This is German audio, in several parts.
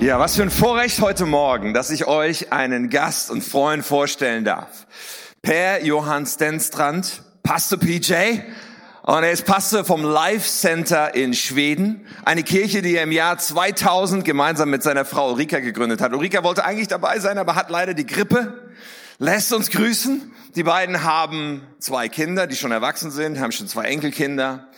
Ja, was für ein Vorrecht heute Morgen, dass ich euch einen Gast und Freund vorstellen darf. Per Johann Stenstrand, Pastor PJ. Und er ist Pastor vom Life Center in Schweden. Eine Kirche, die er im Jahr 2000 gemeinsam mit seiner Frau Ulrika gegründet hat. Ulrika wollte eigentlich dabei sein, aber hat leider die Grippe. Lässt uns grüßen. Die beiden haben zwei Kinder, die schon erwachsen sind, haben schon zwei Enkelkinder.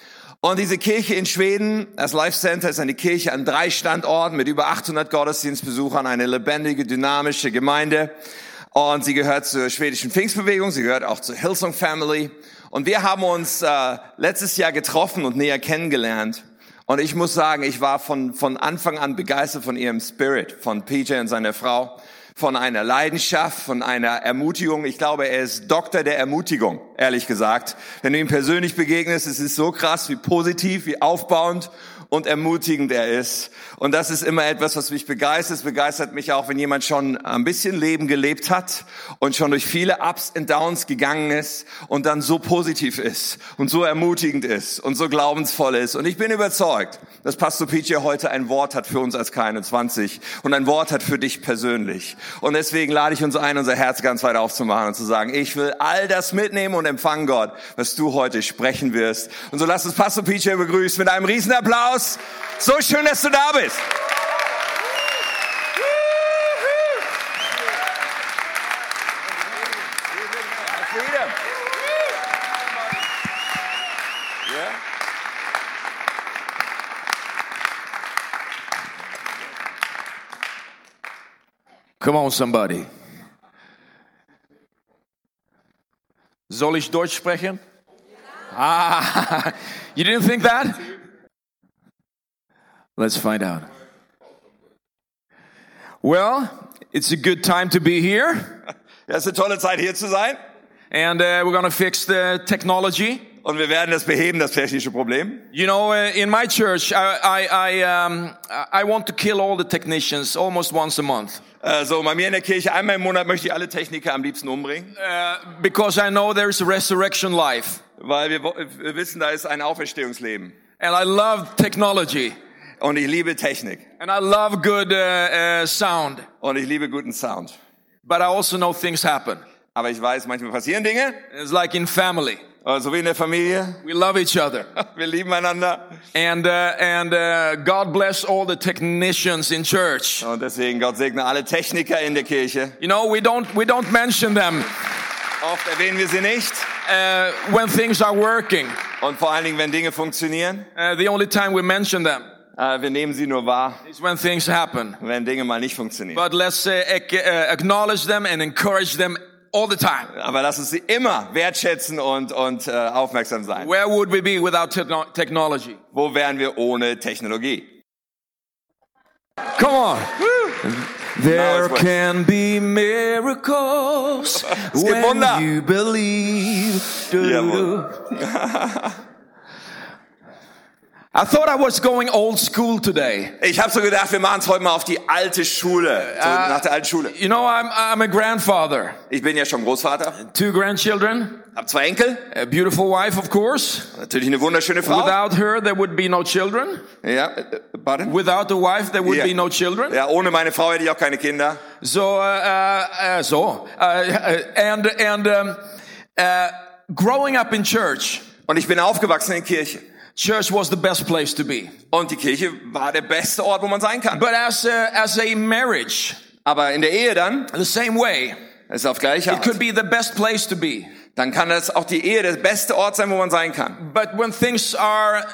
Und diese Kirche in Schweden, das Life Center, ist eine Kirche an drei Standorten mit über 800 Gottesdienstbesuchern, eine lebendige, dynamische Gemeinde. Und sie gehört zur schwedischen Pfingstbewegung, sie gehört auch zur Hillsong Family. Und wir haben uns äh, letztes Jahr getroffen und näher kennengelernt. Und ich muss sagen, ich war von, von Anfang an begeistert von ihrem Spirit, von PJ und seiner Frau von einer Leidenschaft, von einer Ermutigung. Ich glaube, er ist Doktor der Ermutigung, ehrlich gesagt. Wenn du ihm persönlich begegnest, es ist so krass, wie positiv, wie aufbauend und ermutigend er ist. Und das ist immer etwas, was mich begeistert. Es begeistert mich auch, wenn jemand schon ein bisschen Leben gelebt hat und schon durch viele Ups und Downs gegangen ist und dann so positiv ist und so ermutigend ist und so glaubensvoll ist. Und ich bin überzeugt, dass Pastor PJ heute ein Wort hat für uns als K21 und ein Wort hat für dich persönlich. Und deswegen lade ich uns ein, unser Herz ganz weit aufzumachen und zu sagen, ich will all das mitnehmen und empfangen, Gott, was du heute sprechen wirst. Und so lass uns Pastor PJ begrüßen mit einem riesen Applaus. Applaus. So schön, dass du da bist. Come on, somebody. Soll ich Deutsch sprechen? Ah, you didn't think that? Let's find out. Well, it's a good time to be here. Es ist eine tolle Zeit hier zu sein. And uh, we're gonna fix the technology. Und wir werden das beheben, das technische Problem. You know, uh, in my church, I, I, I, um, I want to kill all the technicians almost once a month. Uh, so bei mir in der Kirche einmal im Monat möchte ich alle Techniker am liebsten umbringen. Uh, because I know there's a resurrection life. Weil wir, wir wissen, da ist ein Auferstehungsleben. And I love technology. Und ich liebe Technik. And I love good uh, uh, sound. Und ich liebe guten Sound. But I also know things happen. Aber ich weiß, manchmal passieren Dinge. It's like in family. So wie in der Familie. We love each other. Wir lieben einander. And uh, and uh, God bless all the technicians in church. Und deswegen Gott segne alle Techniker in der Kirche. You know, we don't we don't mention them. Oft erwähnen wir sie nicht. Uh, when things are working. Und vor allen Dingen, wenn Dinge funktionieren. Uh, the only time we mention them. Uh, wir nehmen sie nur wahr. When things happen. Wenn Dinge mal nicht funktionieren. But let's uh, acknowledge them and encourage them all the time. Aber lass uns sie immer wertschätzen und und uh, aufmerksam sein. Where would we be without technology? Wo wären wir ohne Technologie? Come on. There can be miracles when you believe. I thought I was going old school today. Ich habe so gedacht, wir machen es heute mal auf die alte Schule, so uh, nach der alten Schule. You know, I'm I'm a grandfather. Ich bin ja schon Großvater. Two grandchildren. Hab zwei Enkel. A beautiful wife, of course. Natürlich eine wunderschöne Frau. Without her, there would be no children. Ja, pardon? Without the wife, there would ja. be no children. Ja, ohne meine Frau hätte ich auch keine Kinder. So, uh, uh, so, and and um, growing up in church. Und ich bin aufgewachsen in Kirche. Church was the best place to be. Und die Kirche war der beste Ort, wo man sein kann. But as a, as a marriage, aber in der Ehe dann, the same way, ist auf gleiche Art. It could be the best place to be. Dann kann das auch die Ehe der beste Ort sein, wo man sein kann. But when things are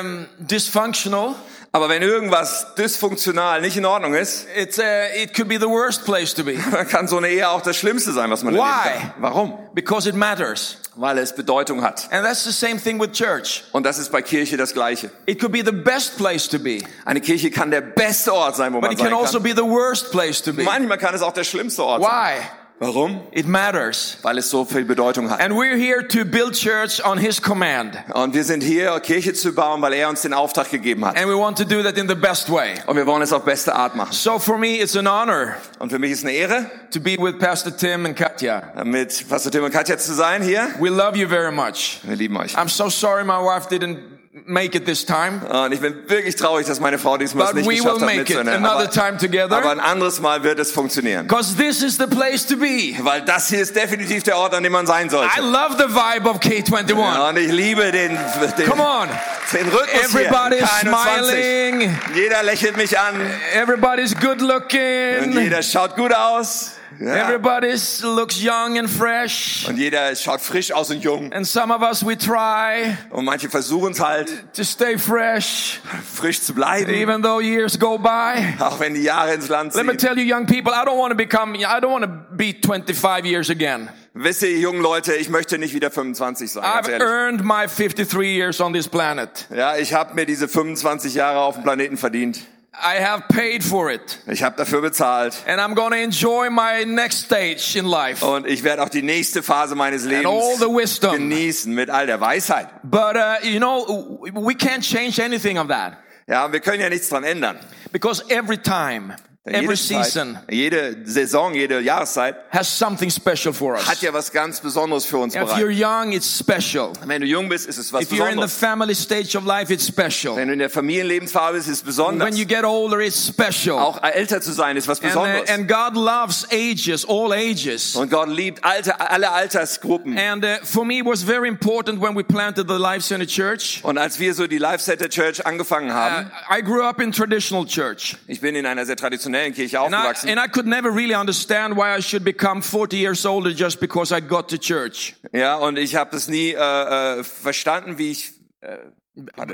um, dysfunctional, aber wenn irgendwas dysfunktional nicht in Ordnung ist, it's a, it could be the worst place to be. dann kann so eine Ehe auch das Schlimmste sein, was man Why? erleben kann. Warum? Because it matters. Weil es Bedeutung hat. And that's the same thing with church. Und das ist bei Kirche das Gleiche. It could be the best place to be. Eine Kirche kann der beste Ort sein, wo But man it sein can kann. also be the worst place to be. Manchmal kann es auch der schlimmste Ort Why? sein. Warum? It matters. Weil es so viel Bedeutung hat. And we're here to build church on his command. Und wir sind hier, Kirche zu bauen, weil er uns den Auftrag gegeben hat. And we want to do that in the best way. Und wir wollen es auf beste Art machen. So for me it's an honor Und für mich ist eine Ehre, to be with Pastor Tim and Katja. mit Pastor Tim und Katja zu sein hier. We love you very much. Wir lieben euch. I'm so sorry my wife didn't make it this time, Und ich bin wirklich traurig, dass meine Frau diesmal es nicht geschafft hat mitzunehmen. Aber, time together. aber ein anderes Mal wird es funktionieren. This is the place to be. Weil das hier ist definitiv der Ort, an dem man sein sollte. I love the vibe of K21. Ja, und ich liebe den, den, Come on. den Rhythmus Everybody hier. is K21. smiling. Jeder lächelt mich an Everybody's good und looking. jeder schaut gut aus. Ja. Everybody looks young and fresh. Und jeder schaut frisch aus und jung. And some of us, we try Und manche versuchen es halt, to stay fresh, frisch zu bleiben, even though years go by. auch wenn die Jahre ins Land Let me ziehen. tell you, young people, I don't want to become, I don't want to be 25 years again. Wisst ihr, jungen Leute, ich möchte nicht wieder 25 sein, I've earned my 53 years on this planet. Ja, ich habe mir diese 25 Jahre auf dem Planeten verdient. I have paid for it. Ich habe dafür bezahlt. And I'm to enjoy my next stage in life. Und ich werde auch die nächste Phase meines And all the Lebens wisdom. genießen mit all der Weisheit. But, uh, you know, we can't change anything of that. Ja, wir können ja nichts dran ändern. Because every time, every Zeit, season jede Saison, jede Jahreszeit has something special for us. hat ja was ganz Besonderes für uns If you're bereit. young, it's special. Wenn du jung bist, ist es was If you're in the Besonderes. family stage of life, it's special. Wenn du in der Familienlebensphase bist, ist es besonders. When you get older, it's special. Auch älter zu sein ist was And, uh, Besonderes. and God loves ages, all ages. Und Gott liebt alte, alle Altersgruppen. And uh, for me, it was very important when we planted the Life Center Church. Und als wir so die Life Center Church angefangen Uh, haben, I grew up in traditional church. ich bin in einer sehr traditionellen Kirche And I, aufgewachsen. and I could never really understand why I should become 40 years older just because I got to church. Ja, und ich habe das nie äh, äh, verstanden, wie ich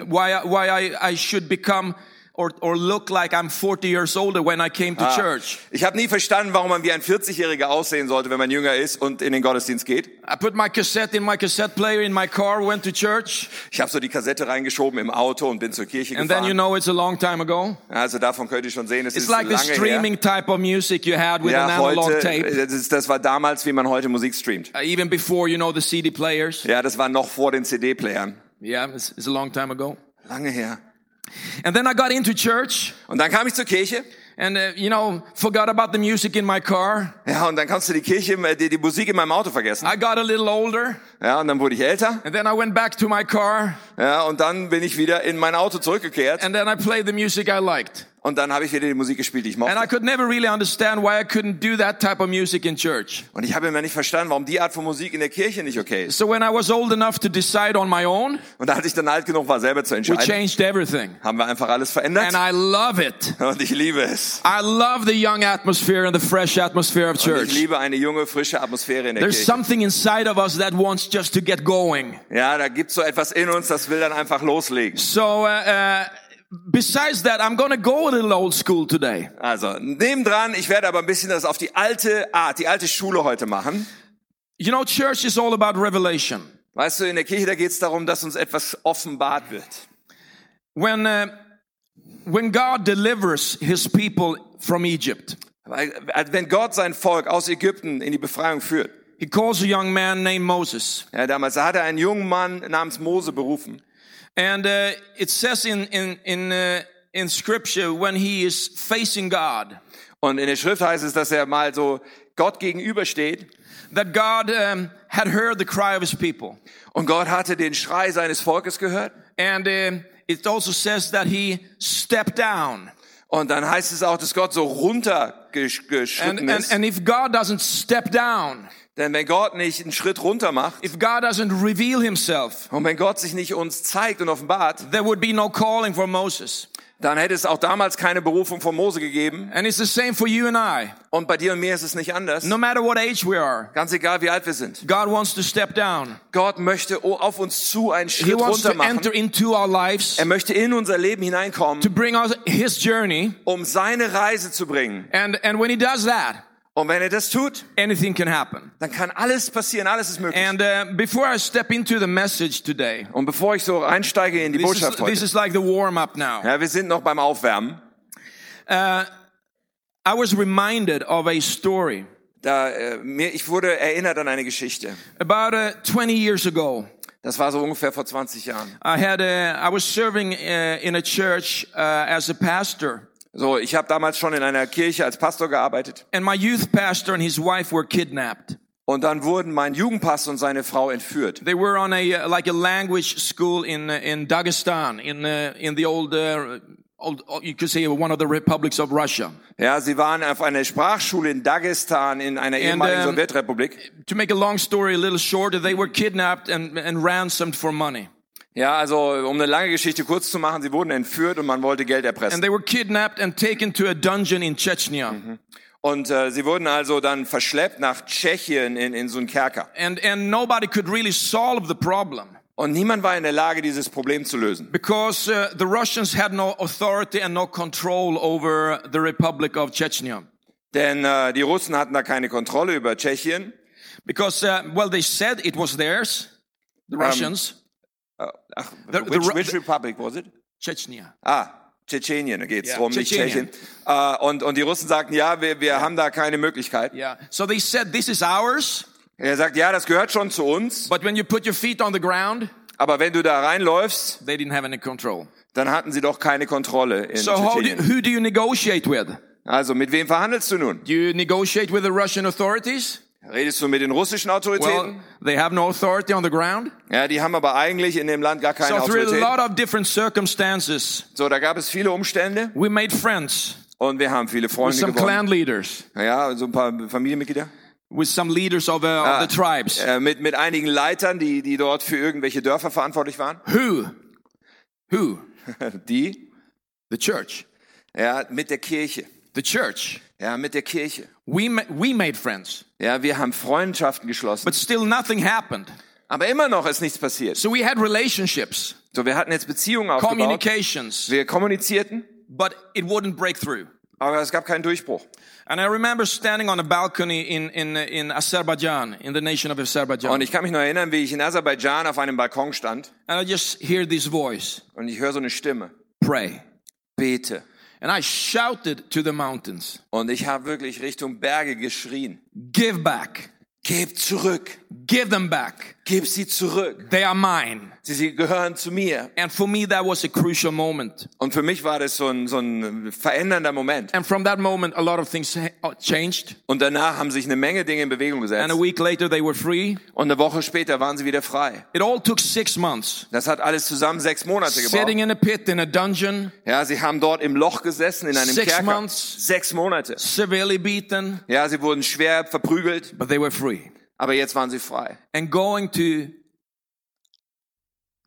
Why, I- why I, I should become or, or look like I'm 40 years older when I came to church. Ich habe nie verstanden, warum man wie ein 40-Jähriger aussehen sollte, wenn man jünger ist und in den Gottesdienst geht. I put my cassette in my cassette player in my car, went to church, Ich habe so die Kassette reingeschoben im Auto und bin zur Kirche and then you gefahren. know it's a long time ago. Also davon könnt ihr schon sehen, es It's ist like the lange her. streaming type of music you had with an Ja, analog heute, tape, das, ist, das war damals, wie man heute Musik streamt. uh, even before you know the CD players. Ja, das war noch vor den CD-Playern. Yeah, it's, it's a long time ago. Lange her. And then I got into church, Und dann kam ich zur Kirche. and uh, you know, forgot about the music in my car. Ja, und dann kannst du die Kirche, die, die Musik in meinem Auto vergessen. I got a little older, Ja, und dann wurde ich älter. and then I went back to my car, Ja, und dann bin ich wieder in mein Auto zurückgekehrt. and then I played the music I liked. Und dann habe ich wieder die Musik gespielt, die ich And I mochte. could never really understand why I couldn't do that type of music in church. Und ich habe immer nicht verstanden, warum die Art von Musik in der Kirche nicht okay ist. So when I was old enough to decide on my own, Und als ich dann alt genug war, selber zu we entscheiden, changed everything. haben wir einfach alles verändert. And I love it. Und ich liebe es. I love the young atmosphere and the fresh atmosphere of Und ich church. liebe eine junge, frische Atmosphäre in der There's Kirche. something inside of us that wants just to get going. Ja, da gibt's so etwas in uns, das will dann einfach loslegen. So, uh, uh, besides that, I'm to go a little old school today. Also, nebendran, ich werde aber ein bisschen das auf die alte Art, die alte Schule heute machen. You know, church is all about revelation. Weißt du, in der Kirche, da geht's darum, dass uns etwas offenbart wird. When, uh, when God delivers his people from Egypt, also wenn Gott sein Volk aus Ägypten in die Befreiung führt, he calls a young man named Moses. ja, damals da hat er einen jungen Mann namens Mose berufen. And uh, it says in, in, in, uh, in scripture, when he is facing God, Und in der Schrift heißt es, dass er mal so Gott gegenübersteht that God um, had heard the cry of his people. und Gott hatte den Schrei seines Volkes gehört. And um it also says that he stepped down. Und dann heißt es auch, dass Gott so runtergeschritten and, ist. and if God doesn't step down, Denn wenn Gott nicht einen Schritt runter macht if God doesn't reveal himself, und wenn Gott sich nicht uns zeigt und offenbart, there would be no calling for Moses. dann hätte es auch damals keine Berufung von Mose gegeben. And it's the same for you and I. Und bei dir und mir ist es nicht anders. No matter what age we are, Ganz egal, wie alt wir sind. God wants to step down. Gott möchte auf uns zu einen He Schritt to runter enter machen. into our lives Er möchte in unser Leben hineinkommen, to bring us his journey. um seine Reise zu bringen. And, and when he does that, Und wenn er das tut, anything can happen. dann kann alles passieren, alles ist möglich. And uh, before I step into the message today, Und bevor ich so einsteige in die this is, Botschaft this heute, is like the warm up now. ja, wir sind noch beim Aufwärmen. Uh, I was reminded of a story Da, äh, mir, ich wurde erinnert an eine Geschichte. about uh, 20 years ago. Das war so ungefähr vor 20 Jahren. I had a, I was serving uh, in a church uh, as a pastor, So, ich habe damals schon in einer Kirche als Pastor gearbeitet. and my youth pastor and his wife were kidnapped. Und dann wurden mein Jugendpastor und seine Frau entführt. They were on a uh, like a language school in uh, in Dagestan in uh, in the old. Uh, Old, you could say one of the republics of Russia. Ja, sie waren auf einer Sprachschule in Dagestan in einer ehemaligen um, Sowjetrepublik. To make a long story a little shorter, they were kidnapped and, and ransomed for money. Ja, also um eine lange Geschichte kurz zu machen, sie wurden entführt und man wollte Geld And erpressen. they were kidnapped and taken to a dungeon in Chechnya. Und äh, sie wurden also dann verschleppt nach Tschechien in, in so einen Kerker. And, and nobody could really solve the problem Und niemand war in der Lage, dieses Problem zu lösen. because uh, the Russians had no authority and no control over the Republic of Chechnya. Denn äh, die Russen hatten da keine Kontrolle über Tschechien. Because, uh, well, they said it was theirs, the Russians, Äh, Ach, The- the which, Ru- which republic was it? Chechnya. Ah, Tschetschenien, da geht's Ja, drum, nicht. Tschechien. Äh, und, und die Russen sagten, ja, wir, wir haben da keine Möglichkeit. Yeah. So they said, this is ours, Er sagt, ja, das gehört schon zu uns. but when you put your feet on the ground, Aber wenn du da reinläufst, they didn't have any control. dann hatten sie doch keine Kontrolle in So Tschetschenien. who do you negotiate with? Also mit wem verhandelst du nun? Do you negotiate with the Russian authorities? Redest du mit den russischen Well, Autoritäten? they have no authority on the ground. Ja, die haben aber eigentlich in dem Land gar keine So through a Autorität. lot of different circumstances, So, da gab es viele Umstände we made friends und wir haben viele with Freunde some gewonnen. clan leaders, Ja, so ein paar Familienmitglieder. with some leaders of, uh, of the tribes. Äh, mit, mit einigen Leitern, die, die dort für irgendwelche Dörfer verantwortlich waren. Who? Who? Die? The church. Ja, mit der Kirche. The church. Ja, mit der Kirche. We, ma- we made friends, Ja, wir haben Freundschaften geschlossen. but still nothing happened. Aber immer noch ist nichts passiert. So we had relationships, So, wir hatten jetzt Beziehungen aufgebaut. communications, Wir kommunizierten, but it wouldn't break through. aber es gab keinen Durchbruch. And I remember standing on a balcony in, in, in Azerbaijan, in the nation of Und Azerbaijan. ich kann mich noch erinnern, wie ich in Aserbaidschan auf einem Balkon stand And I just hear this voice, und ich höre so eine Stimme. pray. Bete. And I shouted to the mountains, Und ich habe wirklich Richtung Berge geschrien. give back, Gebt zurück. give them back. Gib sie zurück. They are mine. Sie, sie gehören zu mir. And for me, that was a crucial moment. Und für mich war das so ein, so ein verändernder Moment. And from that moment, a lot of things uh, changed. Und danach haben sich eine Menge Dinge in Bewegung And gesetzt. a week later, they were free. Und eine Woche später waren sie wieder frei. It all took six months. Das hat alles zusammen sechs Monate Sitting gebraucht. in a pit, in a dungeon, Ja, sie haben dort im Loch gesessen, in einem Six Kerker. months. Sechs Monate. severely beaten, Ja, sie wurden schwer verprügelt, but they were free. Aber jetzt waren sie frei. And going to,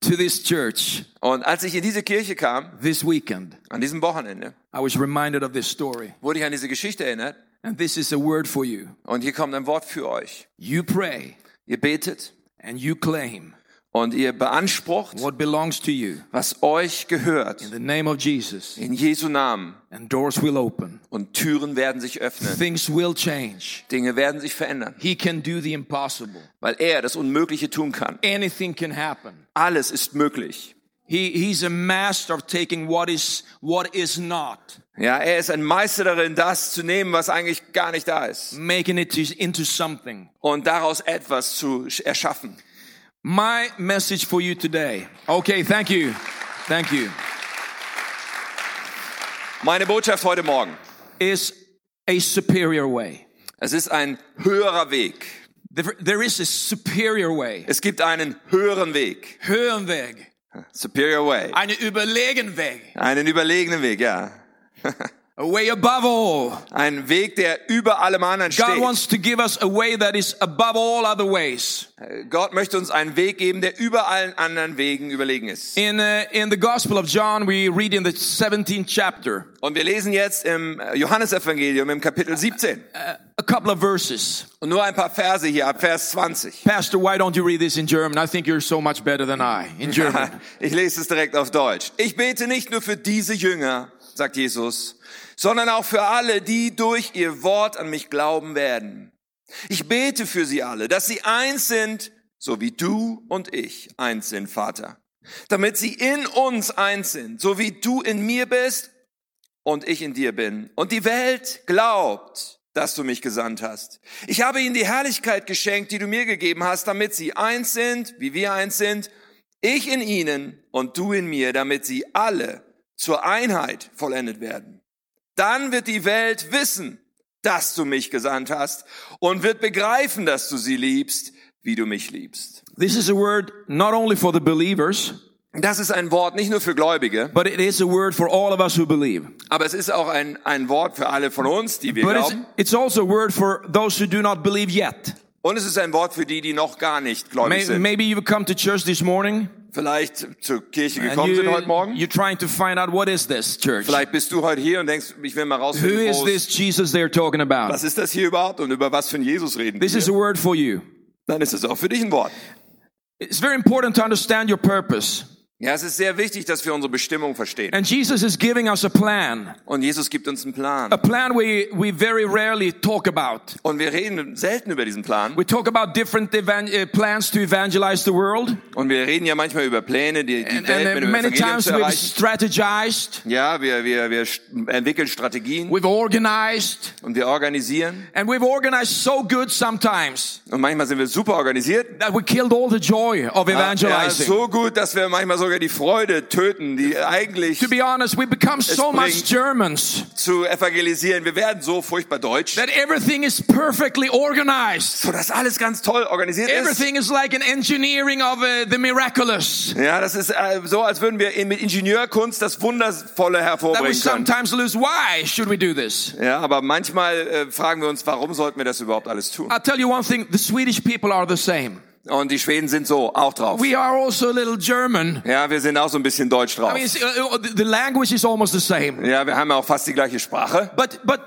to this church Und als ich in diese Kirche kam, this weekend, an diesem Wochenende, I was reminded of this story. wurde ich an diese Geschichte erinnert. And this is a word for you. Und hier kommt ein Wort für euch. You pray Ihr betet and you claim und ihr beansprucht, what belongs to you was euch gehört. in the name of Jesus, In Jesu Namen. and doors will open. Und Türen werden sich öffnen. Things will change. Dinge werden sich verändern. He can do the impossible. Weil er das Unmögliche tun kann. Anything can happen. Alles ist möglich. He, he's a master of taking what is, what is not, Ja, er ist ein Meister darin, das zu nehmen, was eigentlich gar nicht da ist. making it to- into something. Und daraus etwas zu sch- erschaffen. My message for you today. Okay, thank you. Thank you. Meine Botschaft heute Morgen. Is a superior way. Es ist ein höherer Weg. There there is a superior way. Es gibt einen höheren Weg. Höhenweg. Superior way. Eine überlegen Weg. Einen überlegenen Weg, ja. A way above all. Ein Weg, der über allem anderen God steht. wants to give us a way that is above all other ways. Gott möchte uns einen Weg geben, der über allen anderen Wegen überlegen ist. In, uh, in the Gospel of John, we read in the 17th chapter Und wir lesen jetzt im Johannesevangelium im Kapitel 17. a couple of verses. Und nur ein paar Verse hier ab Vers 20. Pastor, why don't you read this in German? I think you're so much better than I in German. Ich lese es direkt auf Deutsch. Ich bete nicht nur für diese Jünger, sagt Jesus, sondern auch für alle, die durch ihr Wort an mich glauben werden. Ich bete für sie alle, dass sie eins sind, so wie du und ich eins sind, Vater. Damit sie in uns eins sind, so wie du in mir bist und ich in dir bin. Und die Welt glaubt, dass du mich gesandt hast. Ich habe ihnen die Herrlichkeit geschenkt, die du mir gegeben hast, damit sie eins sind, wie wir eins sind, ich in ihnen und du in mir, damit sie alle zur Einheit vollendet werden. Dann wird die Welt wissen, dass du mich gesandt hast und wird begreifen, dass du sie liebst, wie du mich liebst. This is a word not only for the believers, Das ist ein Wort nicht nur für Gläubige, but it is a word for all of us who believe. aber es ist auch ein, ein Wort für alle von uns, die wir But it's, glauben. it's also a word for those who do not believe yet. Und es ist ein Wort für die, die noch gar nicht gläubig May, sind. maybe you've come to church this morning Vielleicht zur Kirche gekommen you, sind heute Morgen. you're trying to find out what is this church? Vielleicht bist du heute hier und denkst, ich will mal Who rausfinden, is wo this es- Jesus they're talking about? was ist das hier überhaupt und über was für einen Jesus reden This is wir. a word for you. Dann ist es auch für dich ein Wort. It's very important to understand your purpose. Ja, es ist sehr wichtig, dass wir unsere Bestimmung verstehen. And Jesus is giving us a plan. Und Jesus gibt uns einen Plan. A plan we, we very rarely talk about. Und wir reden selten über diesen Plan. We talk about different uh, plans to evangelize the world. Und wir reden ja manchmal über Pläne, die, die And, Welt and mit dem many times zu we've erreichen. strategized, Ja, wir, wir, wir entwickeln Strategien we've organized, und wir organisieren. and we've organized so good sometimes Und manchmal sind wir super organisiert. that we killed all the joy of Ja, evangelizing. so gut, dass wir manchmal sogar die Freude töten, die eigentlich To be honest, we become so much Germans zu evangelisieren. Wir werden so furchtbar deutsch, that everything is perfectly organized. so dass alles ganz toll organisiert ist. Everything is like an engineering of uh, the miraculous. Ja, das ist äh, so, als würden wir mit Ingenieurkunst das Wundervolle That we hervorbringen können. sometimes lose. Why should we do this? Ja, aber manchmal äh, fragen wir uns, warum sollten wir das überhaupt alles tun? I'll tell you one thing, the Swedish people are the same. Und die Schweden sind so auch drauf. We are also a little German. Ja, wir sind auch so ein bisschen deutsch drauf. I mean, uh, uh, the language is almost the same. Ja, wir haben auch fast die gleiche Sprache. But, but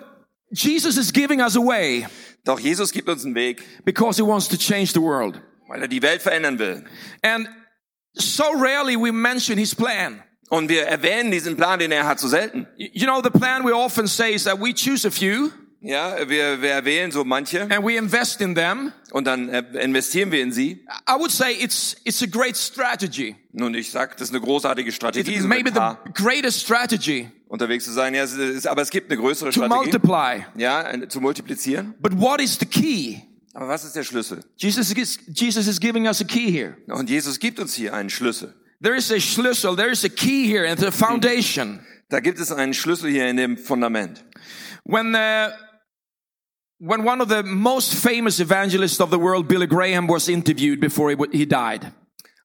Jesus is giving us a way Doch Jesus gibt uns einen Weg, because he wants to change the world. weil er die Welt verändern will. And so rarely we mention his plan. Und wir erwähnen diesen Plan, den er hat, so selten. You know, the plan we often say is that we choose a few Ja, wir, wir erwähnen so manche and we invest in them. und dann äh, investieren wir in sie. I would say it's, it's a great strategy. Nun, ich sag, das ist eine großartige Strategie, It's maybe the greatest strategy unterwegs zu sein. Ja, es ist, aber es gibt eine größere to Strategie, multiply. ja, zu multiplizieren. But what is the key? Aber was ist der Schlüssel? Jesus is, Jesus is giving us a key here. Und Jesus gibt uns hier einen Schlüssel. There is a Schlüssel, there is a key here and the foundation. Da gibt es einen Schlüssel hier in dem Fundament. When uh, when one of the most famous evangelists of the world, Billy Graham, was interviewed before he, died,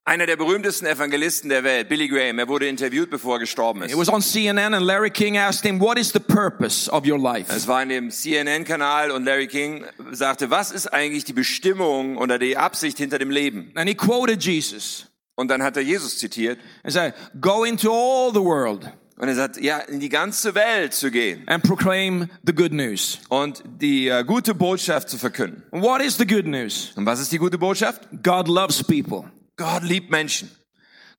Einer der berühmtesten Evangelisten der Welt, Billy Graham, er wurde interviewt, bevor er gestorben ist. it was on CNN, and Larry King asked him, "What is the purpose of your life?" Es war in dem CNN-Kanal und Larry King sagte, was ist eigentlich die Bestimmung oder die Absicht hinter dem Leben? And he quoted Jesus Und dann hat er Jesus zitiert and said, "Go into all the world und er sagt, ja, in die ganze Welt zu gehen and proclaim the good news." und die äh, gute Botschaft zu verkünden. What is the good news? Und was ist die gute Botschaft? God loves people. Gott liebt Menschen.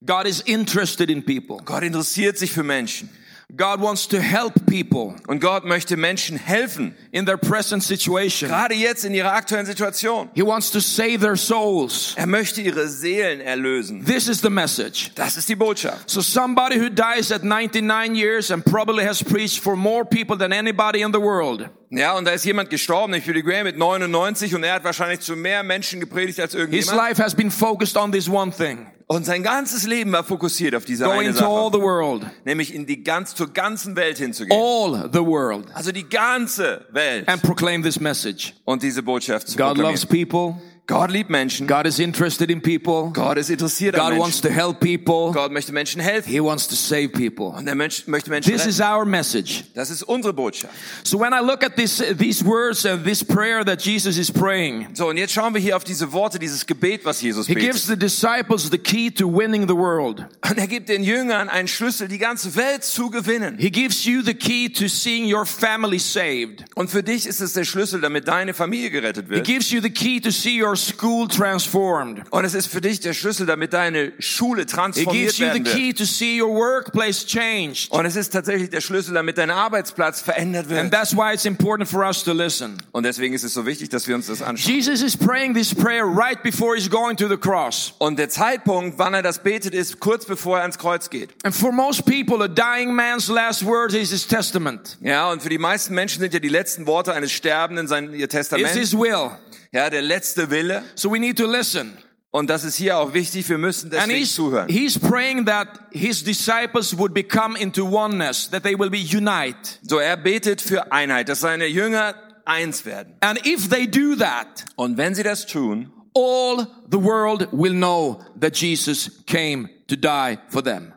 God is interested in people. Gott interessiert sich für Menschen. God wants to help people Und Gott möchte Menschen helfen. in their present situation. Gerade jetzt in ihrer aktuellen Situation. He wants to save their souls. Er möchte ihre Seelen erlösen. This is the message. Das ist die Botschaft. So somebody who dies at 99 years and probably has preached for more people than anybody in the world. Ja, und da ist jemand gestorben, nicht Billy Graham mit 99 und er hat wahrscheinlich zu mehr Menschen gepredigt als His irgendjemand. life has been focused on this one thing. Und sein ganzes Leben war fokussiert auf diese Go eine into all Sache. the world. Nämlich in die ganz, zur ganzen Welt hinzugehen. All the world. Also die ganze Welt. And proclaim this message. Und diese Botschaft zu God loves people. Gott liebt Menschen. God is interested in people. Gott ist interessiert an God wants Menschen. to help people. Gott möchte Menschen helfen. He wants to save people. Und er möchte Menschen This retten. is our message. Das ist unsere Botschaft. So when I look at this, these words and this prayer that Jesus is praying, So, und jetzt schauen wir hier auf diese Worte, dieses Gebet, was Jesus he gives betet. the disciples the key to winning the world. Und er gibt den Jüngern einen Schlüssel, die ganze Welt zu gewinnen. He gives you the key to seeing your family saved. Und für dich ist es der Schlüssel, damit deine Familie gerettet He wird. gives you the key to see your school transformed. Und es ist für dich der Schlüssel, damit deine Schule transformiert gives you the wird. key to see your workplace changed. Und es ist tatsächlich der Schlüssel, damit dein Arbeitsplatz verändert And wird. that's why it's important for us to listen. Und deswegen ist es so wichtig, dass wir uns das anschauen. Jesus is praying this prayer right before he's going to the cross. Und der Zeitpunkt, wann er das betet, ist kurz bevor er ans Kreuz geht. And for most people, a dying man's last words is his testament. Ja, und für die meisten Menschen sind ja die letzten Worte eines Sterbenden sein ihr Testament. his will. Ja, der letzte Wille. So we need to listen. Und das ist hier auch wichtig. Wir müssen And deswegen he's, zuhören. he's praying that his disciples would become into oneness, that they will be unite. So, er betet für Einheit, dass seine Jünger eins werden. And if they do that, Und wenn sie das tun, all the world will know that Jesus came to die for them.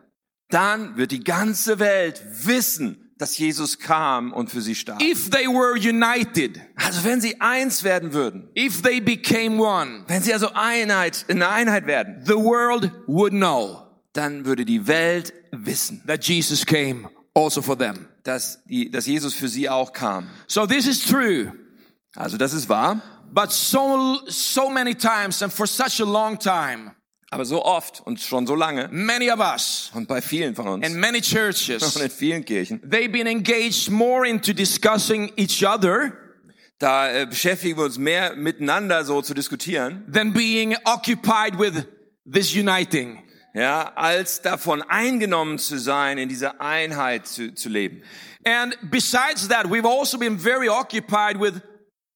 dann wird die ganze Welt wissen, dass Jesus kam und für sie starb. If they were united, Also wenn sie eins werden würden, if they became one, wenn sie also Einheit, in eine Einheit werden, the world would know dann würde die Welt wissen, that Jesus came also for them. dass, die, dass Jesus für sie auch kam. So this is true. Also das ist wahr, But so, so many times and for such a long time, aber so oft und schon so lange many of us und bei vielen von uns and many und churches, in vielen Kirchen, they've been engaged more into discussing each other da äh, beschäftigen wir uns mehr miteinander so zu diskutieren, than being occupied with this uniting. ja, als davon eingenommen zu sein, in dieser Einheit zu, zu leben. And besides that, we've also been very occupied with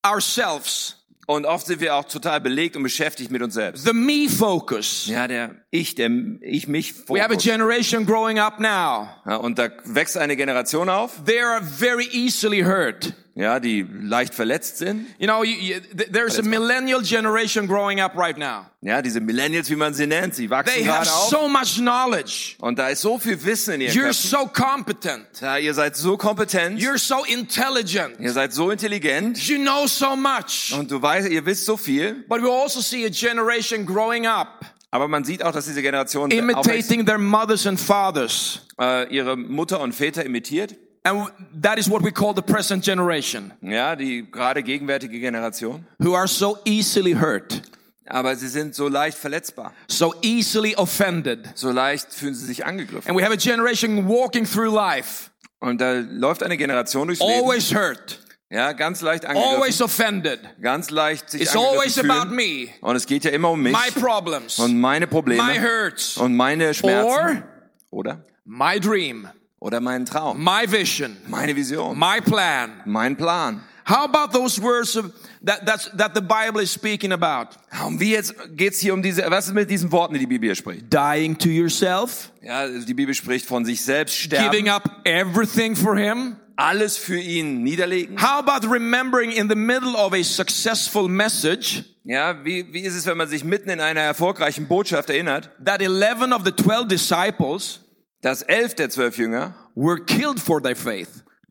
ourselves. Und oft sind wir auch total belegt und beschäftigt mit uns selbst. The me focus. Ja, der ich, der ich mich We have a Fokus. generation growing up now. Ja, und da wächst eine Generation auf, They are very easily hurt. Ja, die leicht verletzt sind. You know, you, you, th- there's a millennial generation growing up right now. Ja, diese Millennials, wie man sie nennt, sie wachsen They have gerade auf. so much knowledge. Und da ist so viel Wissen in ihren You're Köpfen. so competent. Ja, ihr seid so kompetent, You're so intelligent. ihr seid so intelligent You know so much. und du weißt, ihr wisst so viel. But we also see a generation growing up, Aber man sieht auch, dass diese Generation imitating their mothers and fathers. äh, ihre Mutter und Väter imitiert. And that is what we call the present generation, Ja, die gerade gegenwärtige Generation. who are so easily hurt, Aber sie sind so leicht verletzbar. so easily offended. So leicht fühlen sie sich angegriffen. And we have a generation walking through life, Und da läuft eine Generation durchs Leben. always hurt, Ja, ganz leicht angegriffen. always offended. Ganz leicht sich It's always fühlen. about me, Und es geht ja immer um mich my problems, und meine Probleme my hurts, und meine Schmerzen. or Oder? my dream, Oder meinen Traum. my vision, Meine Vision. my plan. Mein Plan. How about those words of, that, that's, that the Bible is speaking about? Und wie jetzt geht's hier um diese, was ist mit diesen Worten, die die Bibel hier spricht? Dying to yourself, Ja, die Bibel spricht von sich selbst sterben, giving up everything for Him. alles für ihn niederlegen. How about remembering in the middle of a successful message Ja, wie, wie ist es, wenn man sich mitten in einer erfolgreichen Botschaft erinnert, that 11 of the 12 disciples dass elf der zwölf Jünger were killed for their faith?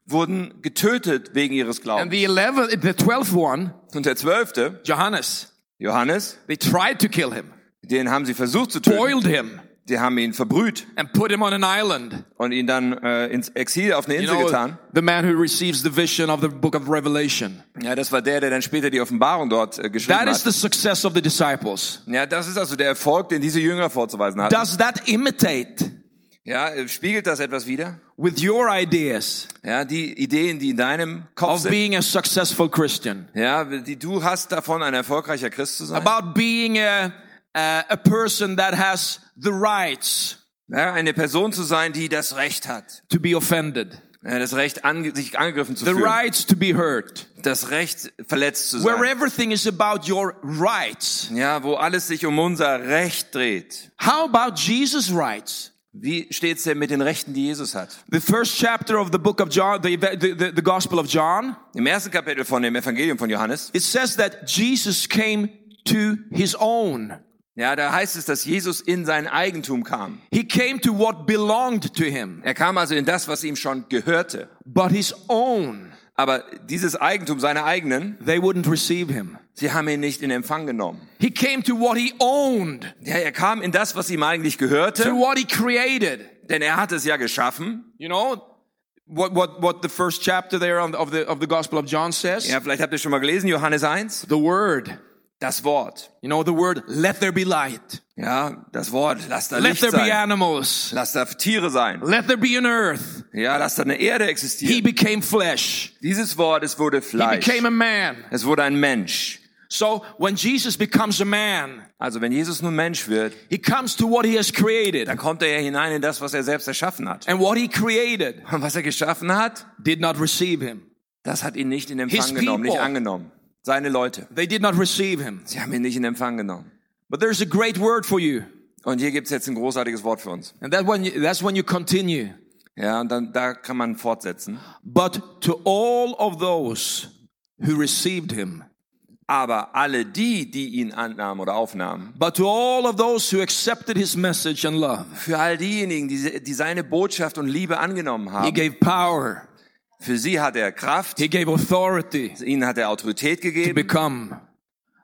wurden getötet wegen ihres And Glaubens. the 11, the 12th one, Und der zwölfte, Johannes, Johannes, they tried to kill him, den haben sie versucht zu töten. boiled him, Die haben ihn verbrüht and put him on an island. und ihn dann äh, ins Exil auf eine You Insel know, getan. the man who receives the vision of the book of Revelation. Ja, das war der, der dann später die Offenbarung dort äh, geschrieben That is hat. the success of the disciples. Ja, das ist also der Erfolg, den diese Jünger vorzuweisen hatten. Does that imitate Ja, äh, spiegelt das etwas wider? with your ideas Ja, die Ideen, die in deinem Kopf of sind, being a successful Christian? ja, die du hast davon, ein erfolgreicher Christ zu sein. About being a, a, a person that has the rights Ja, eine Person zu sein, die das Recht hat. to be offended, Ja, das Recht, ange sich angegriffen zu the fühlen. rights to be hurt, Das Recht, verletzt zu where sein. everything is about your rights. Ja, wo alles sich um unser Recht dreht. How about Jesus' rights? Wie steht's denn mit den Rechten, die Jesus hat? The first chapter of the book of John, the, the, the, Gospel of John, Im ersten Kapitel von dem Evangelium von Johannes, it says that Jesus came to his own. ja, da heißt es, dass Jesus in sein Eigentum kam. He came to what belonged to him, Er kam also in das, was ihm schon gehörte. but his own, Aber dieses Eigentum, seine eigenen, they wouldn't receive him. Sie haben ihn nicht in Empfang genommen. He came to what he owned, Ja, er kam in das, was ihm eigentlich to gehörte, what he created. denn er hat es ja geschaffen. You know what what what the first chapter there of the of the Gospel of John says? Ja, vielleicht habt ihr schon mal gelesen, Johannes 1, The word. das Wort. You know the word let there be light. Ja, das Wort, lass da Let Licht there be sein. animals. Lass da Tiere sein. Let there be an earth. Ja, lass da eine Erde He existieren. became flesh. Dieses Wort, es wurde He Fleisch. became a man. Es wurde ein Mensch. So when Jesus becomes a man, Also wenn Jesus nun Mensch wird, he comes to what he has created. dann kommt er ja hinein in das, was er selbst erschaffen hat. And what he created Und was er geschaffen hat, did not receive him. das hat ihn nicht in His Empfang genommen, nicht angenommen. Seine Leute, They did not receive him. sie haben ihn nicht in Empfang genommen. But there's a great word for you. Und hier gibt's jetzt ein großartiges Wort für uns. And that when you, that's when you continue. Ja, und dann da kann man fortsetzen. But to all of those who received him. Aber alle die, die ihn annahmen oder aufnahmen, But to all of those who accepted his message and love, für all diejenigen, die, die seine Botschaft und Liebe angenommen he haben, gave power, für sie hat er Kraft, he gave authority ihnen hat er Autorität to gegeben, become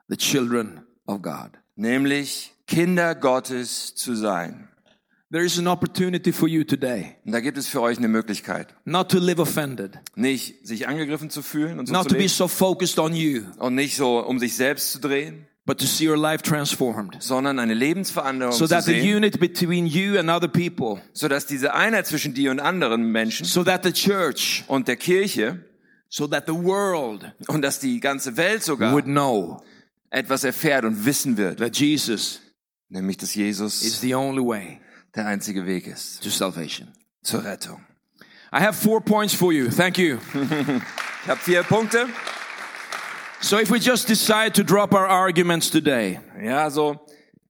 the children of God. nämlich Kinder Gottes zu sein. There is an opportunity for you today. Und da gibt es für euch eine Möglichkeit, not to live offended, nicht sich angegriffen zu fühlen und so not zu to be leben. so focused on you, und nicht so um sich selbst zu drehen, but to see your life transformed. sondern eine Lebensveränderung So zu that the sehen, unit between you and other people, so dass diese Einheit zwischen dir und anderen Menschen so that the church, und der Kirche so that the world und dass die ganze Welt sogar would know etwas erfährt und wissen wird, that Jesus nämlich dass is Jesus the only way der einzige Weg ist to salvation. zur Rettung. I have four points for you. Thank you. Ich habe vier Punkte. So if we just decide to drop our arguments today, Ja, so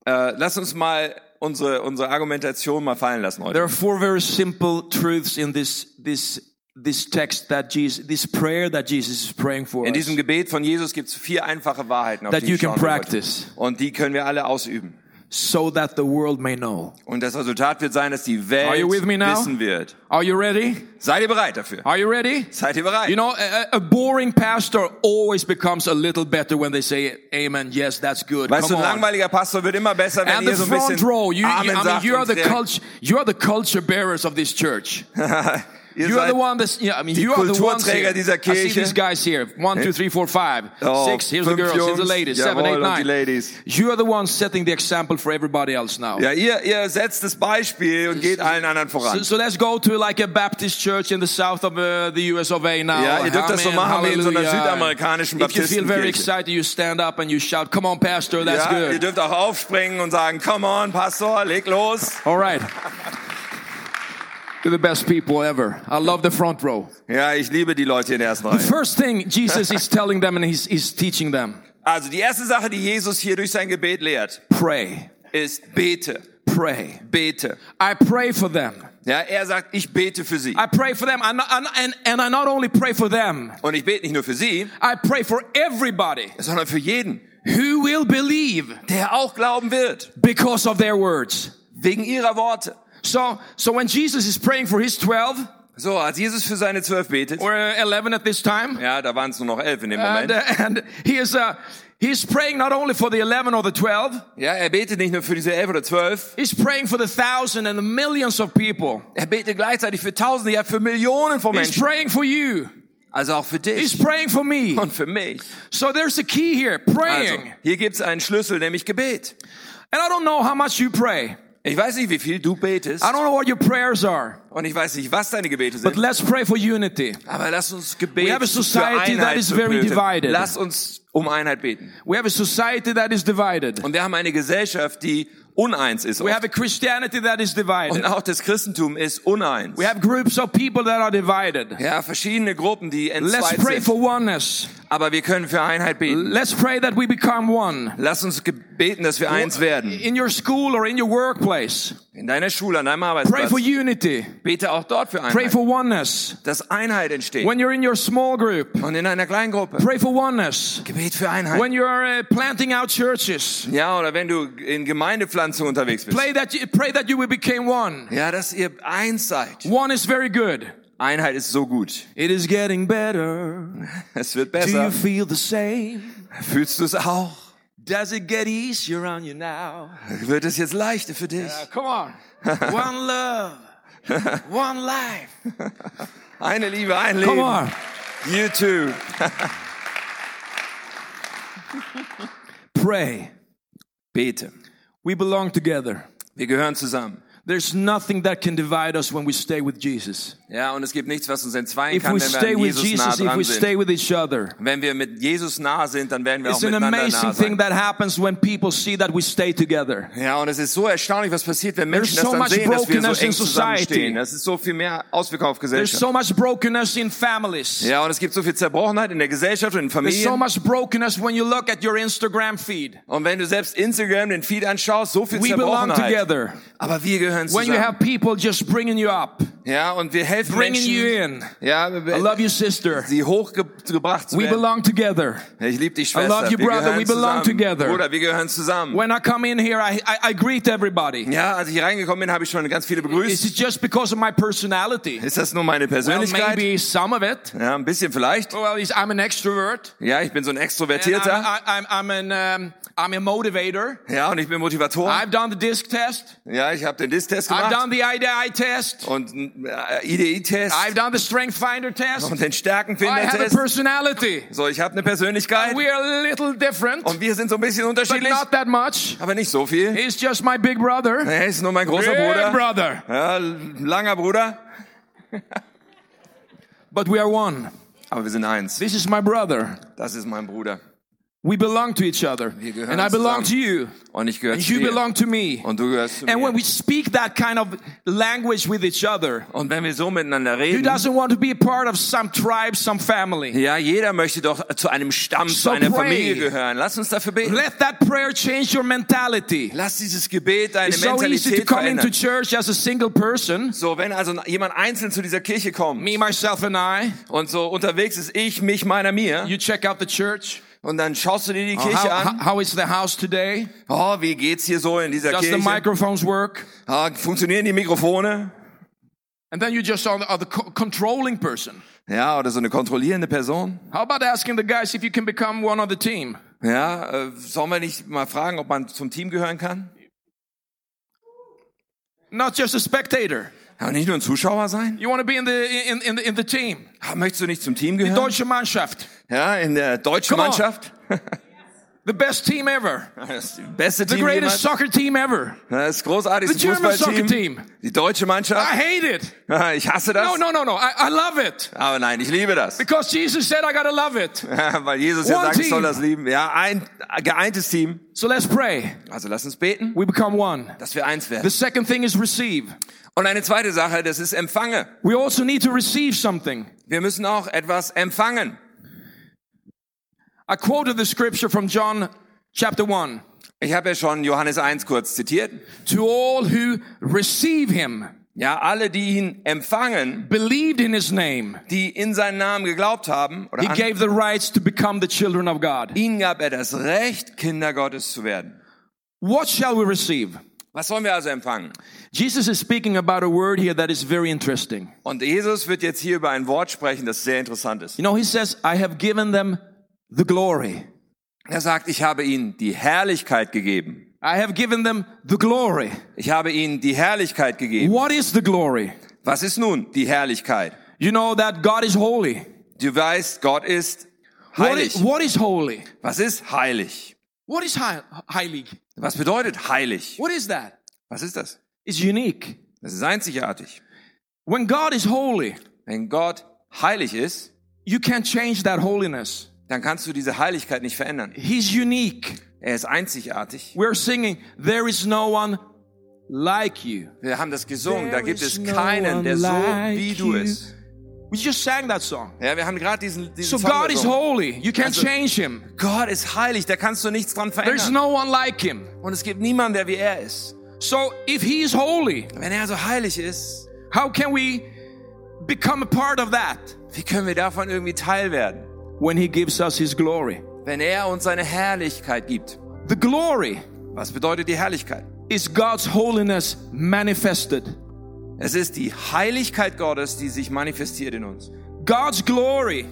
äh, lass uns mal unsere unsere Argumentation mal fallen lassen heute. there are four very simple truths in this this this text that Jesus this prayer that Jesus is praying for In diesem Gebet von Jesus gibt es vier einfache Wahrheiten, auf that die you can wir heute. practice Und die können wir alle ausüben. So that the world may know. Und das Resultat wird sein, dass die Are Welt you with me now? wissen wird. Are you ready? Seid ihr bereit dafür? Are you ready? Seid ihr bereit? You know, a, a boring pastor always becomes a little better when they say amen. Yes, that's good. weißt du, Come ein on. langweiliger Pastor wird immer besser, wenn And ihr so ein bisschen row, you, you, Amen I mean, you are the culture, you are the culture bearers of this church. Ihr You are the one that's, yeah, I mean, die you are the ones here. dieser I see these guys here. One, two, three, four, five, Oh, six. Here's the girls, here's the Jungs. ladies. Seven, eight, Jawohl, und die nine. Ladies. You are the ones setting the example for everybody else now. Ja, ihr, ihr setzt das Beispiel und geht allen anderen voran. So, so let's go to like a Baptist church in the south of uh, the US of A now. Ja, ihr dürft das so Amen, machen wie in so einer südamerikanischen If you feel very Baptistenkirche. excited, you stand up and you shout, come on, pastor, that's Ja, ihr good. dürft auch aufspringen und sagen, come on, Pastor, leg los. All right. You're the best people ever. I love the front row. Ja, ich liebe die Leute in der ersten The Reihe. first thing Jesus is telling them and he's, he's teaching them, Also die erste Sache, die Jesus hier durch sein Gebet lehrt, pray, ist bete, pray. bete. I pray for them. Ja, er sagt, ich bete für sie. I pray for them. And, and, and I not only pray for them, Und ich bete nicht nur für sie, I pray for everybody sondern für jeden, who will believe der auch glauben wird, because of their words. wegen ihrer Worte. So, so when Jesus is praying for his 12 So, als Jesus für seine zwölf betet, or uh, 11 at this time, ja, da waren es nur noch elf in dem and, Moment. uh, and he is, uh, he's praying not only for the 11 or the 12, Ja, er betet nicht nur für diese elf oder zwölf, he's praying for the thousand and the millions of people. er betet gleichzeitig für Tausende, ja für Millionen von He's Menschen. praying for you. Also auch für He's dich praying for me. und für mich. So there's a key here, Also, praying. hier gibt's einen Schlüssel, nämlich Gebet. And I don't know how much you pray. Ich weiß nicht, wie viel du betest I don't know what your prayers are, und ich weiß nicht, was deine Gebete but sind. let's pray for unity. Aber lass uns Gebet We have a society that is very divided. Lass uns um Einheit beten. We have a society that is divided. Und wir haben eine Gesellschaft, die uneins ist. We oft. have a Christianity that is Und divided. auch das Christentum ist uneins. We have groups of people that are divided. Ja, verschiedene Gruppen, die Let's entzweit pray sind. for oneness. Aber wir können für Einheit beten. Let's pray that we become one. Lass uns beten, dass wir eins werden. In your school or in your workplace, In deiner Schule, an deinem pray Arbeitsplatz. for unity. Bete auch dort für Pray Einheit. for oneness. Dass Einheit entsteht. When you're in your small group, Und in einer Kleingruppe. pray for oneness. Gebet für Einheit. When you're uh, planting out churches, Ja, oder wenn du in Gemeindepflanzung unterwegs bist. pray that you, pray that you will become one. Ja, dass ihr eins seid. One is very good. Einheit ist so gut. It is getting better. Es wird Do you besser. feel the same? Fühlst du es auch? Does it get easier on you now? Wird es jetzt leichter für dich? Uh, come on. One love. One life. Eine Liebe, ein Leben. Come on. You too. Pray. Bete. We belong together. Wir gehören zusammen. There's nothing that can divide us when we stay with Jesus. Ja, und es gibt nichts, was uns entzweien If kann, we wenn wir stay an with Jesus nah if we sind. stay with each other, Wenn wir mit Jesus nah sind, dann werden wir auch it's an miteinander amazing nah thing sein. that happens when people see that we stay together. Ja, und es ist so erstaunlich, was passiert, wenn Menschen There's so das dann much sehen, dass wir so brokenness in eng zusammenstehen. Das ist so viel mehr Auswirkungen auf There's Gesellschaft. so much brokenness in families. Ja, und es gibt so viel Zerbrochenheit in der Gesellschaft und in There's so Familien. much brokenness when you look at your Instagram feed. Und wenn du selbst Instagram, den Feed anschaust, so viel We belong Zerbrochenheit. together. Aber wir gehören When you zusammen. have people just bringing you up, Ja, und wir helfen helfen bringing you Menschen, in. ja, I love you, sister. sie hochgebracht zu We werden. belong together. Ich liebe dich, I love Schwester. you, wir brother. We belong zusammen. together. Bruder, wir gehören zusammen. When I come in here, I, I, I greet everybody. Ja, als ich reingekommen bin, habe ich schon ganz viele Is begrüßt. it just because of my personality? Ist das nur meine Well, Persönlichkeit? maybe some of it. Ja, ein bisschen vielleicht. Well, it's- I'm an extrovert. Ja, ich bin so ein I'm, Extrovertierter. I- I'm, I'm, an, um, I'm a motivator. Ja, und ich bin Motivator. I've done the disc test. Ja, ich habe den DIS-Test I've gemacht done the IDI test. und äh, IDI-Test I've done the strength finder test. und den I have a Stärkenfinder-Test. personality. So, ich habe eine Persönlichkeit We are a little different, und wir sind so ein bisschen but unterschiedlich, not that much. aber nicht so viel. He's just my big brother. Er ist nur mein großer Big Bruder. brother. Ja, langer Bruder. But we are one. Aber wir sind eins. This is my brother. Das ist mein Bruder. We belong to each other. And I belong zusammen. to you. Und ich gehöre And zu you dir. belong to me. Und du gehörst zu And when mir. we speak that kind of language with each other, Und wenn wir so miteinander who reden, doesn't want to be a part of some tribe, some family? ja, jeder möchte doch zu einem Stamm, zu So einer pray. Familie gehören. Lass uns dafür beten. Let that prayer change your mentality. Lass dieses Gebet deine It's so easy to Mentalität come into verändern. church as a single person, So, wenn also jemand einzeln zu dieser Kirche kommt me, myself, and I. und so unterwegs ist, ich, mich, meiner, mir, You check out the church. Und dann schaust du dir die Uh, Kirche how, an. how is the house today? Oh, wie geht's hier so in dieser Does the Kirche? microphones work? Ah, funktionieren die Mikrofone? And then you just are the, are the co- controlling person. Ja, oder so eine kontrollierende Person? How about asking the guys if you can become one of the team? Ja, äh, sollen wir nicht mal fragen, ob man zum Team gehören kann? Not just a spectator. Ja, nicht nur ein Zuschauer sein? You want to be in the in, in, the, in the team. Ah, möchtest du nicht zum Team Die gehören? deutsche Mannschaft. Ja, in der deutschen. Mannschaft? The best team ever. Das beste The Team greatest jemals. soccer team ever. Das großartigste The German soccer Fußballteam. team. Die deutsche I Mannschaft. hate it. Ich hasse das. No, no, no, no. I, I love it. Aber nein, ich liebe das. Because Jesus said I gotta love it. Weil Jesus ja One sagt, ich soll das lieben. Ja, ein geeintes Team. So let's pray. Also lass uns beten, We become one. dass wir eins The werden. second thing is receive. Und eine zweite Sache, das ist Empfange. We also need to receive something. Wir müssen auch etwas empfangen. I quoted the scripture from John chapter 1. Ich habe ja schon Johannes 1 kurz zitiert. To all who receive him, Ja, alle, die ihn empfangen, believed in his name, die in seinen Namen geglaubt haben, oder he an, gave the rights to become the children of God. ihnen gab er das Recht, Kinder Gottes zu werden. What shall we receive? Was sollen wir also empfangen? Jesus is speaking about a word here that is very interesting. Und Jesus wird jetzt hier über ein Wort sprechen, das sehr interessant ist. You know, he says, I have given them the glory. Er sagt, ich habe ihnen die Herrlichkeit gegeben. I have given them the glory. Ich habe ihnen die Herrlichkeit gegeben. What is the glory? Was ist nun die Herrlichkeit? You know that God is holy. Du weißt, Gott ist What heilig. is, what is holy? Was ist heilig? What is heilig? Was bedeutet heilig? What is that? Was ist das? It's unique. Das ist einzigartig. When God is holy, Wenn Gott heilig ist, you can't change that holiness. dann kannst du diese Heiligkeit nicht verändern. He's unique. Er ist einzigartig. We're singing, there is no one like you. Wir haben das gesungen. Da There gibt is es no keinen, der so like wie du ist. We just sang that song. Ja, wir haben gerade diesen, So diesen Song God is holy. You can't Also- change him. Gott ist heilig, da kannst du nichts dran There's verändern. no one like him. Und es gibt niemanden, der wie er ist. So if he is holy, Wenn er so heilig ist, how can we become a part of that? wie können wir davon irgendwie Teil werden? When he gives us his glory. Wenn er uns seine Herrlichkeit gibt. The glory Was bedeutet die Herrlichkeit? is God's holiness manifested. Es ist die Heiligkeit Gottes, die sich manifestiert in uns. God's glory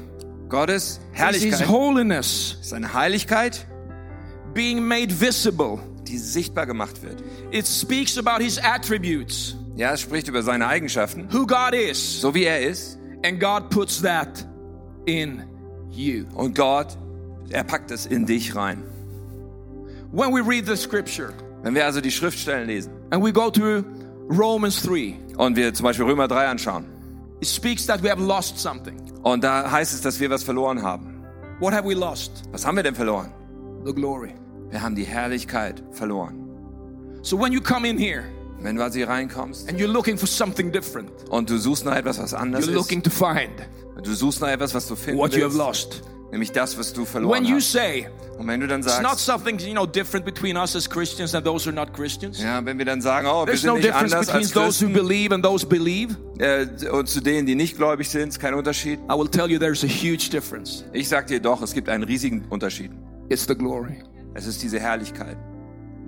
Gottes is his Herrlichkeit holiness ist eine Heiligkeit, being made visible. die sichtbar gemacht wird. It speaks about his attributes, Ja, es spricht über seine Eigenschaften, who God is, so wie er ist. and God puts that in you. Und Gott, er packt es in dich rein. When we read the scripture Wenn wir also die Schriftstellen lesen and we go to Romans 3, und wir zum Beispiel Römer 3 anschauen, it speaks that we have lost something. und da heißt es, dass wir was verloren haben. What have we lost? Was haben wir denn verloren? The glory. Wir haben die Herrlichkeit verloren. So when you come in here Wenn du also hier reinkommst and you're looking for something different, und du suchst nach etwas, was anders you're ist, looking to find du suchst nach etwas, was du finden what you have lost. Nämlich das, was du When verloren you hast. say, Und wenn du dann it's not sagst, something, you know, different between us as Christians and those who are not Christians. ja, wenn wir dann sagen, oh, wir There's sind no nicht difference anders between als those who Christen, believe and those believe. äh, und zu denen, die nicht gläubig sind, ist kein Unterschied. I will tell you there's a huge difference. Ich sag dir doch, es gibt einen riesigen Unterschied. It's the glory. Es ist diese Herrlichkeit.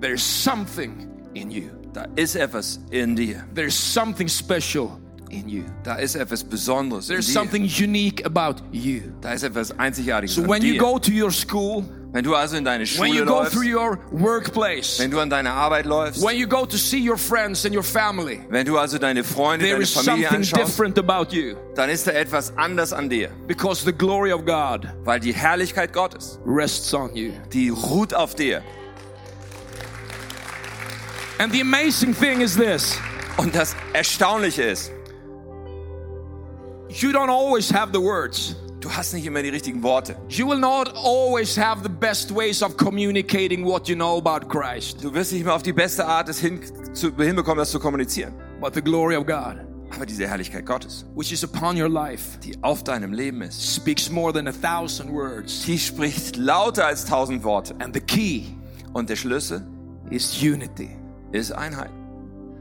There's something in you. Da ist etwas in dir. There's something special in you. Da ist etwas Besonderes There's something unique about you. Da ist etwas Einzigartiges So when you go to your school, wenn du also in deine when you go läufst, through your workplace, wenn du an deine Arbeit läufst, when you go to see your friends and your family, wenn du also deine Freunde, there deine is Familie something anschaust, different about you dann ist da er etwas anders an dir. because the glory of God Weil die Herrlichkeit Gottes, rests on you. die ruht auf dir. And the amazing thing is this Und das Erstaunliche ist, you don't always have the words. du hast nicht immer die richtigen Worte. You will not always have the best ways of communicating what you know about Christ. Du wirst nicht immer auf die beste Art es hin, zu, hinbekommen, das zu kommunizieren. But the glory of God, Aber diese Herrlichkeit Gottes, which is upon your life, die auf deinem Leben ist, speaks more than a thousand words. die spricht lauter als tausend Worte. And the key Und der Schlüssel is unity. ist Einheit.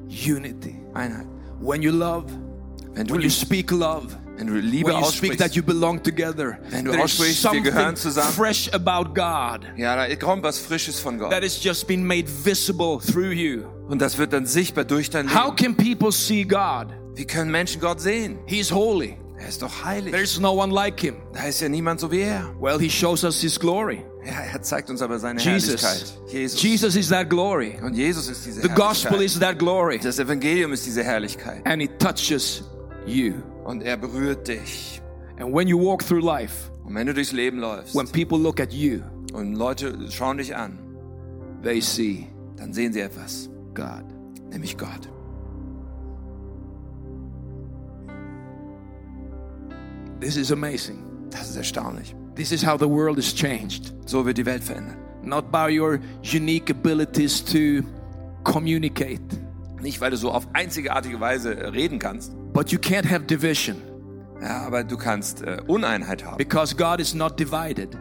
Unity. Einheit. When you love, Wenn du, when you speak love, wenn du Liebe when you speak that aussprichst, you belong together, Wenn du there is aussprichst, wir gehören something zusammen. fresh about God ja, da kommt was Frisches von Gott. that has just been made visible through you. Und das wird dann sichtbar durch dein How Leben. can people see God? Wie können Menschen Gott sehen? He's holy. Er ist doch heilig. There's no one like him. Da ist ja niemand so wie er. Well, he shows us his glory. Ja, er zeigt uns aber seine Jesus. Herrlichkeit. Jesus. Jesus is that glory. Und Jesus ist diese The gospel Herrlichkeit. is that glory. Das Evangelium ist diese Herrlichkeit. And it touches you. Und er berührt dich. And when you walk through life, Und wenn du durchs Leben läufst when people look at you, und Leute schauen dich an, they see dann sehen sie etwas, God. nämlich Gott. This is amazing. Das ist erstaunlich. This is how the world is changed. So wird die Welt verändert. Not by your unique abilities to communicate, Nicht, weil du so auf einzigartige Weise reden kannst, but you can't have division ja, aber du kannst äh, Uneinheit haben. because God is not divided.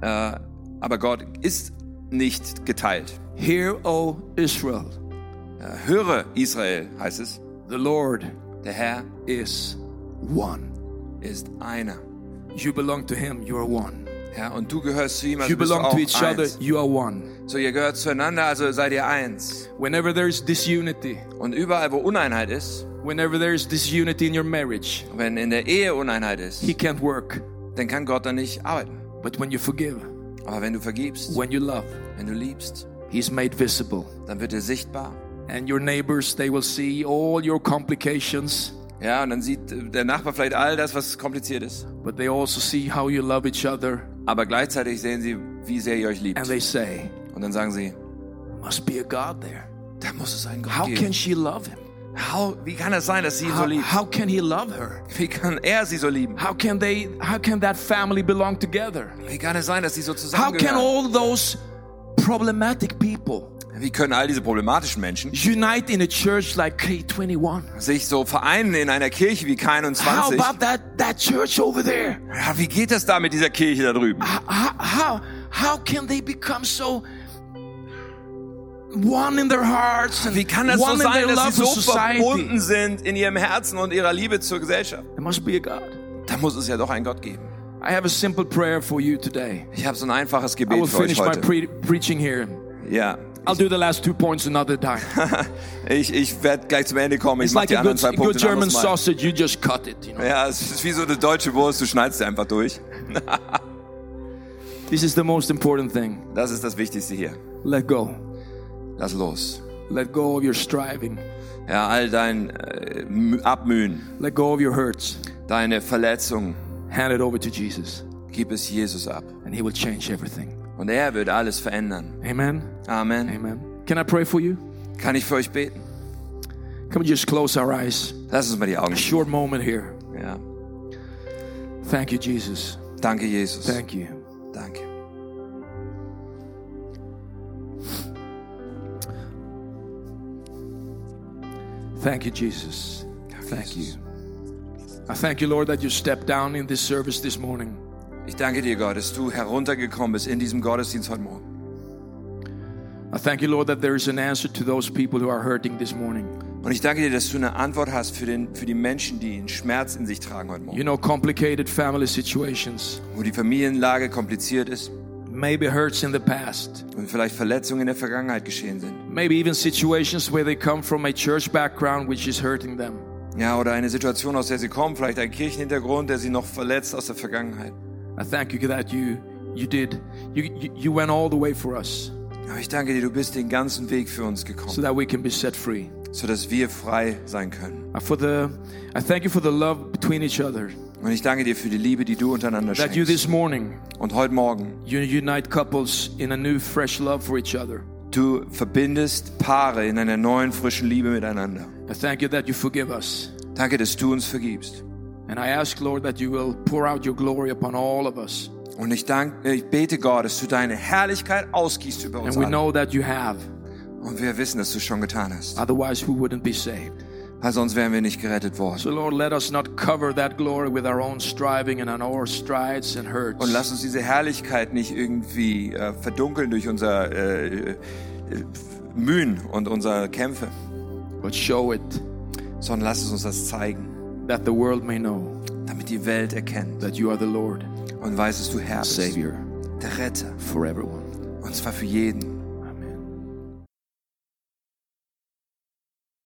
Äh, aber Gott ist nicht geteilt. Hear, O Israel, Äh, höre Israel, heißt es. the Lord Der Herr is one. ist einer. You belong to Him, you are one. Ja, und du gehörst zu ihm, also You bist du belong auch to each other, eins. you are one. So, ihr gehört zueinander, also seid ihr eins. Whenever there is disunity, Und überall, wo Uneinheit ist, whenever there is disunity in your marriage, wenn in der Ehe Uneinheit ist, He can't work. dann kann Gott da nicht arbeiten. But when you forgive, Aber wenn du vergibst, when you love, wenn du liebst, He's made visible. dann wird er sichtbar. And your neighbors, they will see all your complications, Ja, und dann sieht der Nachbar vielleicht all das, was kompliziert ist. but they also see how you love each other. Aber gleichzeitig sehen sie, wie sehr ihr euch liebt. And they say, Und dann sagen sie, must be a God there. da muss es einen Gott How geben. can she love him? How, wie kann es sein, dass sie ihn so How, liebt? how can he love her? Wie kann er sie so lieben? How can they how can that family belong together? Wie kann es sein, dass sie so How can zusammengehören? all those problematic people Wie können all diese problematischen Menschen unite in a church like K21? sich so vereinen in einer Kirche wie How K21? about that that church over there? Ja, wie geht das da mit dieser Kirche da drüben? How how, how can they become so one in their hearts and Wie kann das so sein, dass sie so verbunden sind in ihrem Herzen und ihrer Liebe zur Gesellschaft? There must be a God. Da muss es ja doch einen Gott geben. I have a simple prayer for you today. Ich habe so ein einfaches I will Gebet für euch finish my heute. pre- preaching here. Ja, I'll do the last two points another time. ich, ich werde gleich zum Ende kommen. Ich It's like die anderen good, zwei good Punkte ein German sausage. You just cut it. You know. Ja, es ist wie so eine deutsche Wurst, du schneidest sie einfach durch. This is the most important thing. Das ist das Wichtigste hier. Let go. Lass los. Let go of your striving. Ja, all dein äh, Mü- Abmühen, Let go of your hurts. deine Verletzungen, Hand it over to Jesus, gib es Jesus ab. and He will change everything. Und er wird alles verändern. Amen. Amen. Amen. Can I pray for you? Kann ich für euch beten? Can we just close our eyes? Lass uns mal die Augen A short moment here. Ja. Thank you, Jesus. Danke, Jesus. Thank you. Danke. Thank you, Jesus. Thank you. I thank you, Lord, that you stepped down in this service this morning. Ich danke dir, Gott, dass du heruntergekommen bist in diesem Gottesdienst heute Morgen. I thank you, Lord, that there is an answer to those people who are hurting this morning. Und ich danke dir, dass du eine Antwort hast für, den, für die Menschen, die einen Schmerz in sich tragen heute Morgen. You know, complicated family situations, Wo die Familienlage kompliziert ist maybe hurts in the past, und vielleicht Verletzungen in der Vergangenheit geschehen sind. maybe even situations where they come from a church background which is hurting them. Ja, oder eine Situation, aus der sie kommen, vielleicht ein Kirchenhintergrund, der sie noch verletzt aus der Vergangenheit. I thank you that you you did you you, went all the way for us Aber ich danke dir, du bist den ganzen Weg für uns so gekommen, that we can be set free. sodass wir frei sein können. Uh, For the I thank you for the love between each other Und ich danke dir für die Liebe, die du untereinander that you schenkst. this morning Und heute Morgen, you unite couples in a new fresh love for each other. du verbindest Paare in einer neuen, frischen Liebe miteinander. I thank you that you forgive us. Danke, dass du uns vergibst. And I ask, Lord, that you will pour out your glory upon all of us. Und ich, danke, äh, ich bete Gott, dass du deine Herrlichkeit ausgießt über uns And we alle. know that you have. Und wir wissen, dass du es schon getan hast. Otherwise, we wouldn't be saved. Sonst wären wir nicht gerettet worden. So, Lord, let us not cover that glory with our own striving and our strides and hurts. Und lass uns diese Herrlichkeit nicht irgendwie äh, verdunkeln durch unser äh, äh, Mühen und unsere Kämpfe, but show it sondern lass es uns das zeigen, that the world may know damit die Welt erkennt that you are the Lord, und weiß, dass du Herr bist, Savior der Retter, for everyone. und zwar für jeden.